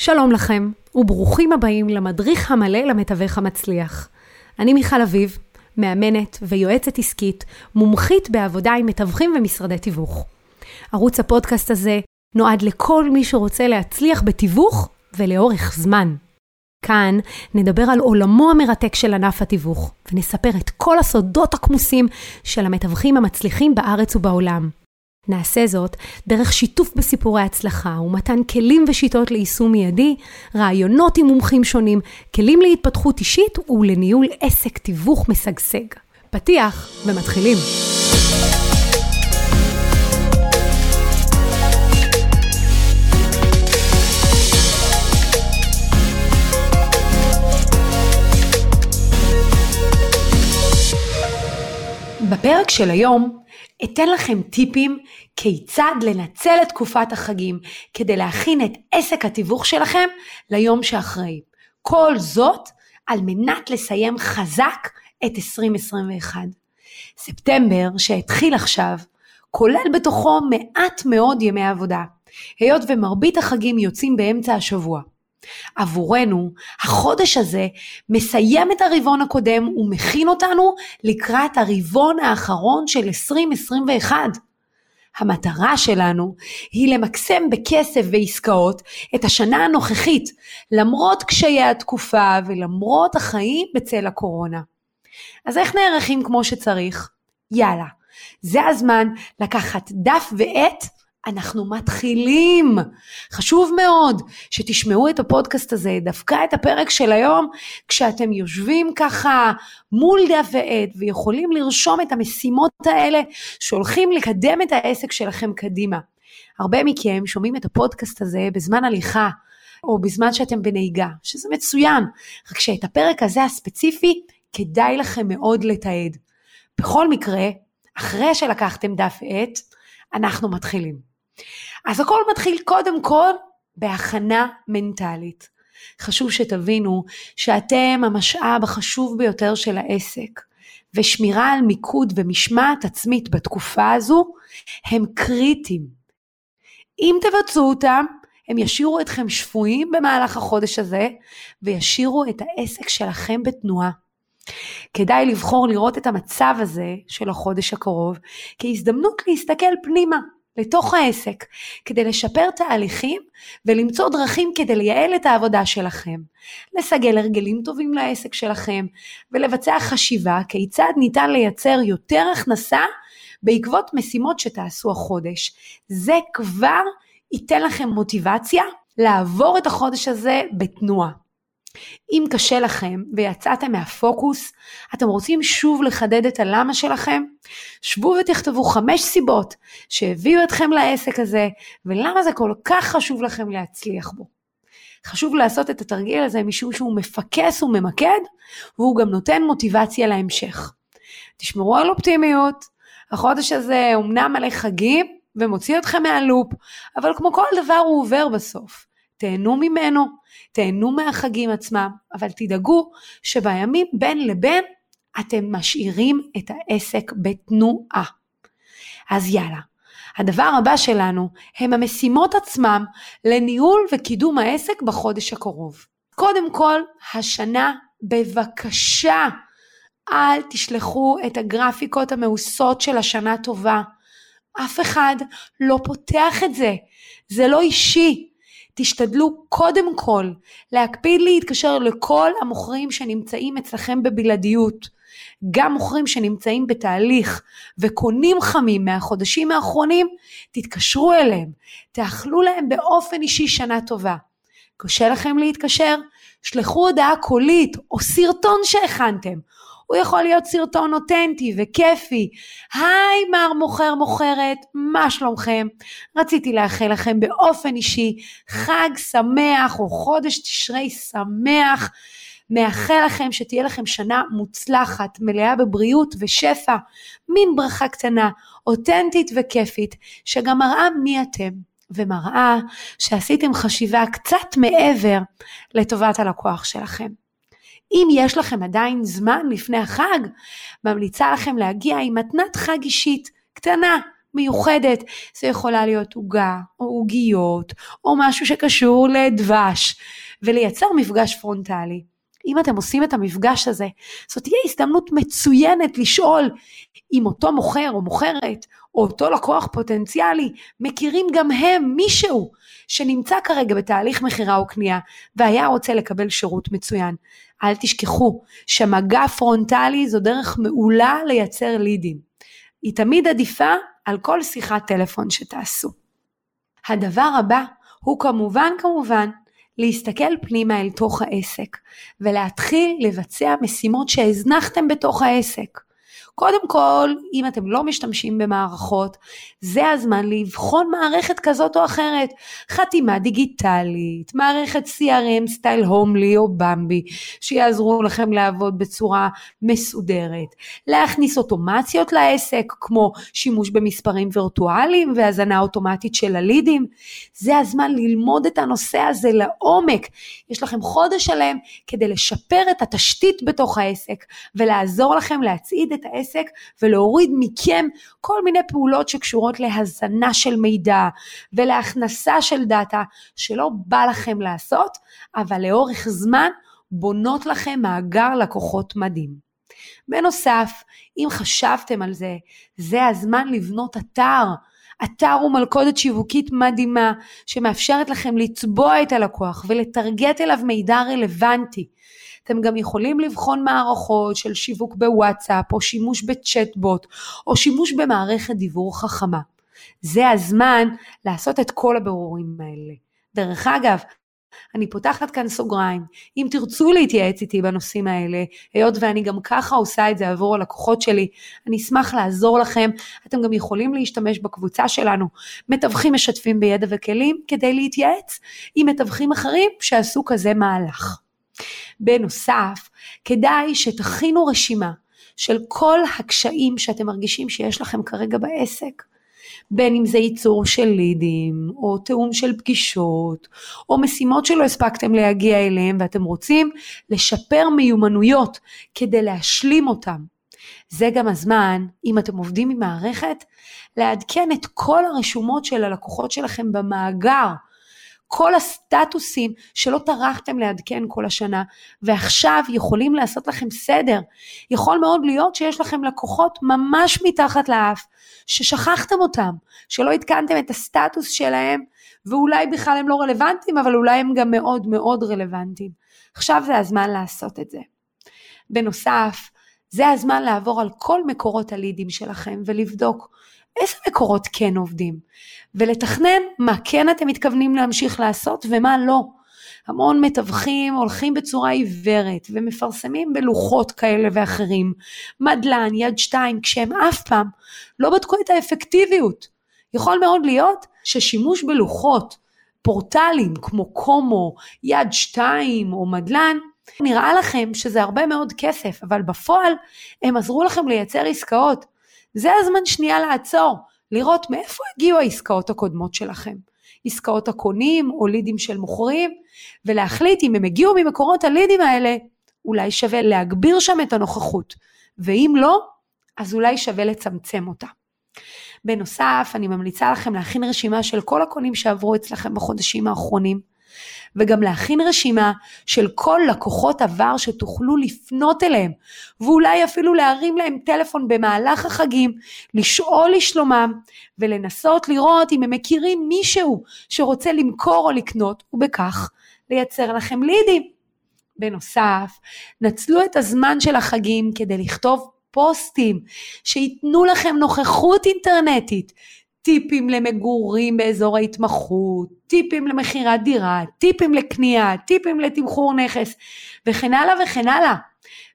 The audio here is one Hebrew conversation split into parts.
שלום לכם, וברוכים הבאים למדריך המלא למתווך המצליח. אני מיכל אביב, מאמנת ויועצת עסקית, מומחית בעבודה עם מתווכים ומשרדי תיווך. ערוץ הפודקאסט הזה נועד לכל מי שרוצה להצליח בתיווך ולאורך זמן. כאן נדבר על עולמו המרתק של ענף התיווך, ונספר את כל הסודות הכמוסים של המתווכים המצליחים בארץ ובעולם. נעשה זאת דרך שיתוף בסיפורי הצלחה ומתן כלים ושיטות ליישום מיידי, רעיונות עם מומחים שונים, כלים להתפתחות אישית ולניהול עסק תיווך משגשג. פתיח ומתחילים. בפרק של היום אתן לכם טיפים כיצד לנצל את תקופת החגים כדי להכין את עסק התיווך שלכם ליום שאחרי. כל זאת על מנת לסיים חזק את 2021. ספטמבר שהתחיל עכשיו כולל בתוכו מעט מאוד ימי עבודה, היות ומרבית החגים יוצאים באמצע השבוע. עבורנו, החודש הזה מסיים את הרבעון הקודם ומכין אותנו לקראת הרבעון האחרון של 2021. המטרה שלנו היא למקסם בכסף ועסקאות את השנה הנוכחית, למרות קשיי התקופה ולמרות החיים בצל הקורונה. אז איך נערכים כמו שצריך? יאללה, זה הזמן לקחת דף ועט אנחנו מתחילים. חשוב מאוד שתשמעו את הפודקאסט הזה, דווקא את הפרק של היום, כשאתם יושבים ככה מול דף ועט ויכולים לרשום את המשימות האלה שהולכים לקדם את העסק שלכם קדימה. הרבה מכם שומעים את הפודקאסט הזה בזמן הליכה, או בזמן שאתם בנהיגה, שזה מצוין, רק שאת הפרק הזה הספציפי כדאי לכם מאוד לתעד. בכל מקרה, אחרי שלקחתם דף ועט, אנחנו מתחילים. אז הכל מתחיל קודם כל בהכנה מנטלית. חשוב שתבינו שאתם המשאב החשוב ביותר של העסק, ושמירה על מיקוד ומשמעת עצמית בתקופה הזו הם קריטיים. אם תבצעו אותם, הם ישאירו אתכם שפויים במהלך החודש הזה, וישאירו את העסק שלכם בתנועה. כדאי לבחור לראות את המצב הזה של החודש הקרוב כהזדמנות להסתכל פנימה לתוך העסק, כדי לשפר תהליכים ולמצוא דרכים כדי לייעל את העבודה שלכם, לסגל הרגלים טובים לעסק שלכם ולבצע חשיבה כיצד ניתן לייצר יותר הכנסה בעקבות משימות שתעשו החודש. זה כבר ייתן לכם מוטיבציה לעבור את החודש הזה בתנועה. אם קשה לכם ויצאתם מהפוקוס, אתם רוצים שוב לחדד את הלמה שלכם? שבו ותכתבו חמש סיבות שהביאו אתכם לעסק הזה, ולמה זה כל כך חשוב לכם להצליח בו. חשוב לעשות את התרגיל הזה משום שהוא מפקס וממקד, והוא גם נותן מוטיבציה להמשך. תשמרו על אופטימיות, החודש הזה אומנם מלא חגים ומוציא אתכם מהלופ, אבל כמו כל דבר הוא עובר בסוף. תהנו ממנו, תהנו מהחגים עצמם, אבל תדאגו שבימים בין לבין אתם משאירים את העסק בתנועה. אז יאללה, הדבר הבא שלנו הם המשימות עצמם לניהול וקידום העסק בחודש הקרוב. קודם כל, השנה בבקשה אל תשלחו את הגרפיקות המאוסות של השנה טובה. אף אחד לא פותח את זה, זה לא אישי, תשתדלו קודם כל להקפיד להתקשר לכל המוכרים שנמצאים אצלכם בבלעדיות. גם מוכרים שנמצאים בתהליך וקונים חמים מהחודשים האחרונים, תתקשרו אליהם, תאכלו להם באופן אישי שנה טובה. קשה לכם להתקשר? שלחו הודעה קולית או סרטון שהכנתם, הוא יכול להיות סרטון אותנטי וכיפי. היי מר מוכר מוכרת, מה שלומכם? רציתי לאחל לכם באופן אישי חג שמח או חודש תשרי שמח. מאחל לכם שתהיה לכם שנה מוצלחת, מלאה בבריאות ושפע, מין ברכה קטנה, אותנטית וכיפית, שגם מראה מי אתם, ומראה שעשיתם חשיבה קצת מעבר לטובת הלקוח שלכם. אם יש לכם עדיין זמן לפני החג, ממליצה לכם להגיע עם מתנת חג אישית קטנה, מיוחדת. זה יכולה להיות עוגה, או עוגיות, או משהו שקשור לדבש, ולייצר מפגש פרונטלי. אם אתם עושים את המפגש הזה, זאת תהיה הזדמנות מצוינת לשאול אם אותו מוכר או מוכרת, או אותו לקוח פוטנציאלי, מכירים גם הם מישהו שנמצא כרגע בתהליך מכירה או קנייה, והיה רוצה לקבל שירות מצוין. אל תשכחו שמגע פרונטלי זו דרך מעולה לייצר לידים. היא תמיד עדיפה על כל שיחת טלפון שתעשו. הדבר הבא הוא כמובן כמובן להסתכל פנימה אל תוך העסק ולהתחיל לבצע משימות שהזנחתם בתוך העסק. קודם כל, אם אתם לא משתמשים במערכות, זה הזמן לבחון מערכת כזאת או אחרת. חתימה דיגיטלית, מערכת CRM סטייל הומלי או במבי, שיעזרו לכם לעבוד בצורה מסודרת. להכניס אוטומציות לעסק, כמו שימוש במספרים וירטואליים והזנה אוטומטית של הלידים. זה הזמן ללמוד את הנושא הזה לעומק. יש לכם חודש שלם כדי לשפר את התשתית בתוך העסק ולעזור לכם להצעיד את העסק. העסק ולהוריד מכם כל מיני פעולות שקשורות להזנה של מידע ולהכנסה של דאטה שלא בא לכם לעשות, אבל לאורך זמן בונות לכם מאגר לקוחות מדהים. בנוסף, אם חשבתם על זה, זה הזמן לבנות אתר. אתר הוא מלכודת שיווקית מדהימה שמאפשרת לכם לצבוע את הלקוח ולטרגט אליו מידע רלוונטי. אתם גם יכולים לבחון מערכות של שיווק בוואטסאפ, או שימוש בצ'טבוט, או שימוש במערכת דיבור חכמה. זה הזמן לעשות את כל הבירורים האלה. דרך אגב, אני פותחת כאן סוגריים, אם תרצו להתייעץ איתי בנושאים האלה, היות ואני גם ככה עושה את זה עבור הלקוחות שלי, אני אשמח לעזור לכם, אתם גם יכולים להשתמש בקבוצה שלנו, מתווכים משתפים בידע וכלים, כדי להתייעץ עם מתווכים אחרים שעשו כזה מהלך. בנוסף, כדאי שתכינו רשימה של כל הקשיים שאתם מרגישים שיש לכם כרגע בעסק. בין אם זה ייצור של לידים, או תיאום של פגישות, או משימות שלא הספקתם להגיע אליהם ואתם רוצים לשפר מיומנויות כדי להשלים אותם. זה גם הזמן, אם אתם עובדים עם מערכת, לעדכן את כל הרשומות של הלקוחות שלכם במאגר. כל הסטטוסים שלא טרחתם לעדכן כל השנה, ועכשיו יכולים לעשות לכם סדר. יכול מאוד להיות שיש לכם לקוחות ממש מתחת לאף, ששכחתם אותם, שלא עדכנתם את הסטטוס שלהם, ואולי בכלל הם לא רלוונטיים, אבל אולי הם גם מאוד מאוד רלוונטיים. עכשיו זה הזמן לעשות את זה. בנוסף, זה הזמן לעבור על כל מקורות הלידים שלכם ולבדוק איזה מקורות כן עובדים, ולתכנן מה כן אתם מתכוונים להמשיך לעשות ומה לא. המון מתווכים הולכים בצורה עיוורת ומפרסמים בלוחות כאלה ואחרים, מדלן, יד שתיים, כשהם אף פעם לא בדקו את האפקטיביות. יכול מאוד להיות ששימוש בלוחות, פורטלים כמו קומו, יד שתיים או מדלן, נראה לכם שזה הרבה מאוד כסף, אבל בפועל הם עזרו לכם לייצר עסקאות. זה הזמן שנייה לעצור, לראות מאיפה הגיעו העסקאות הקודמות שלכם. עסקאות הקונים או לידים של מוכרים, ולהחליט אם הם הגיעו ממקורות הלידים האלה, אולי שווה להגביר שם את הנוכחות, ואם לא, אז אולי שווה לצמצם אותה. בנוסף, אני ממליצה לכם להכין רשימה של כל הקונים שעברו אצלכם בחודשים האחרונים, וגם להכין רשימה של כל לקוחות עבר שתוכלו לפנות אליהם, ואולי אפילו להרים להם טלפון במהלך החגים, לשאול לשלומם, ולנסות לראות אם הם מכירים מישהו שרוצה למכור או לקנות, ובכך לייצר לכם לידים. בנוסף, נצלו את הזמן של החגים כדי לכתוב פוסטים שייתנו לכם נוכחות אינטרנטית, טיפים למגורים באזור ההתמחות, טיפים למכירת דירה, טיפים לקנייה, טיפים לתמחור נכס וכן הלאה וכן הלאה.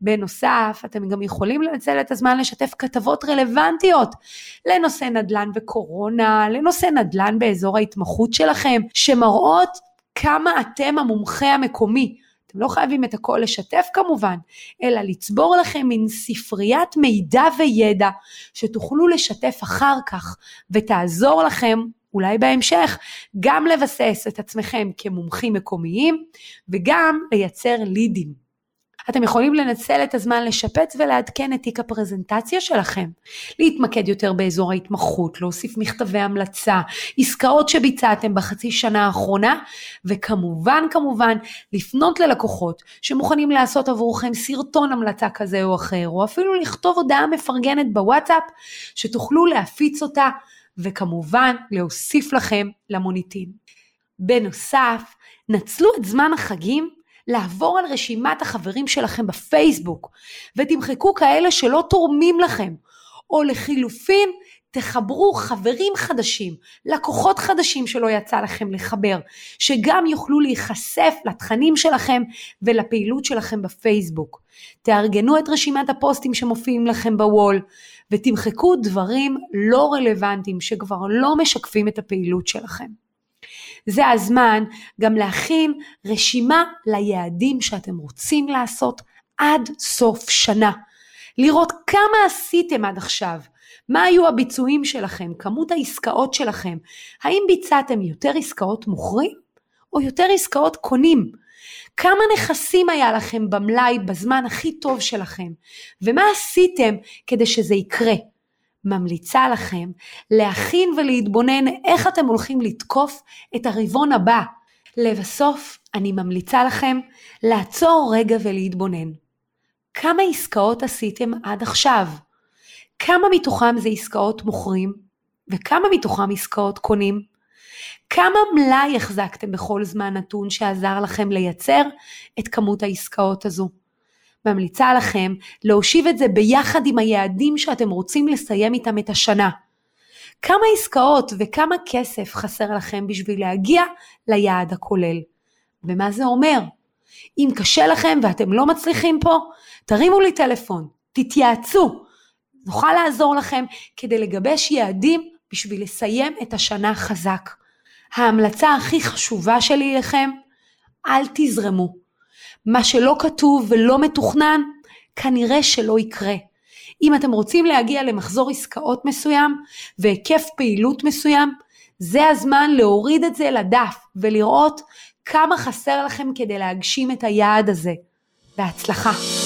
בנוסף, אתם גם יכולים לנצל את הזמן לשתף כתבות רלוונטיות לנושא נדל"ן וקורונה, לנושא נדל"ן באזור ההתמחות שלכם, שמראות כמה אתם המומחה המקומי. אתם לא חייבים את הכל לשתף כמובן, אלא לצבור לכם מין ספריית מידע וידע שתוכלו לשתף אחר כך ותעזור לכם אולי בהמשך גם לבסס את עצמכם כמומחים מקומיים וגם לייצר לידים. אתם יכולים לנצל את הזמן לשפץ ולעדכן את תיק הפרזנטציה שלכם. להתמקד יותר באזור ההתמחות, להוסיף מכתבי המלצה, עסקאות שביצעתם בחצי שנה האחרונה, וכמובן כמובן לפנות ללקוחות שמוכנים לעשות עבורכם סרטון המלצה כזה או אחר, או אפילו לכתוב הודעה מפרגנת בוואטסאפ שתוכלו להפיץ אותה, וכמובן להוסיף לכם למוניטין. בנוסף, נצלו את זמן החגים לעבור על רשימת החברים שלכם בפייסבוק ותמחקו כאלה שלא תורמים לכם, או לחילופין תחברו חברים חדשים, לקוחות חדשים שלא יצא לכם לחבר, שגם יוכלו להיחשף לתכנים שלכם ולפעילות שלכם בפייסבוק. תארגנו את רשימת הפוסטים שמופיעים לכם בוול ותמחקו דברים לא רלוונטיים שכבר לא משקפים את הפעילות שלכם. זה הזמן גם להכין רשימה ליעדים שאתם רוצים לעשות עד סוף שנה. לראות כמה עשיתם עד עכשיו, מה היו הביצועים שלכם, כמות העסקאות שלכם, האם ביצעתם יותר עסקאות מוכרים או יותר עסקאות קונים? כמה נכסים היה לכם במלאי בזמן הכי טוב שלכם, ומה עשיתם כדי שזה יקרה? ממליצה לכם להכין ולהתבונן איך אתם הולכים לתקוף את הרבעון הבא. לבסוף, אני ממליצה לכם לעצור רגע ולהתבונן. כמה עסקאות עשיתם עד עכשיו? כמה מתוכם זה עסקאות מוכרים? וכמה מתוכם עסקאות קונים? כמה מלאי החזקתם בכל זמן נתון שעזר לכם לייצר את כמות העסקאות הזו? ממליצה לכם להושיב את זה ביחד עם היעדים שאתם רוצים לסיים איתם את השנה. כמה עסקאות וכמה כסף חסר לכם בשביל להגיע ליעד הכולל. ומה זה אומר? אם קשה לכם ואתם לא מצליחים פה, תרימו לי טלפון, תתייעצו. נוכל לעזור לכם כדי לגבש יעדים בשביל לסיים את השנה חזק. ההמלצה הכי חשובה שלי אליכם, אל תזרמו. מה שלא כתוב ולא מתוכנן, כנראה שלא יקרה. אם אתם רוצים להגיע למחזור עסקאות מסוים והיקף פעילות מסוים, זה הזמן להוריד את זה לדף ולראות כמה חסר לכם כדי להגשים את היעד הזה. בהצלחה.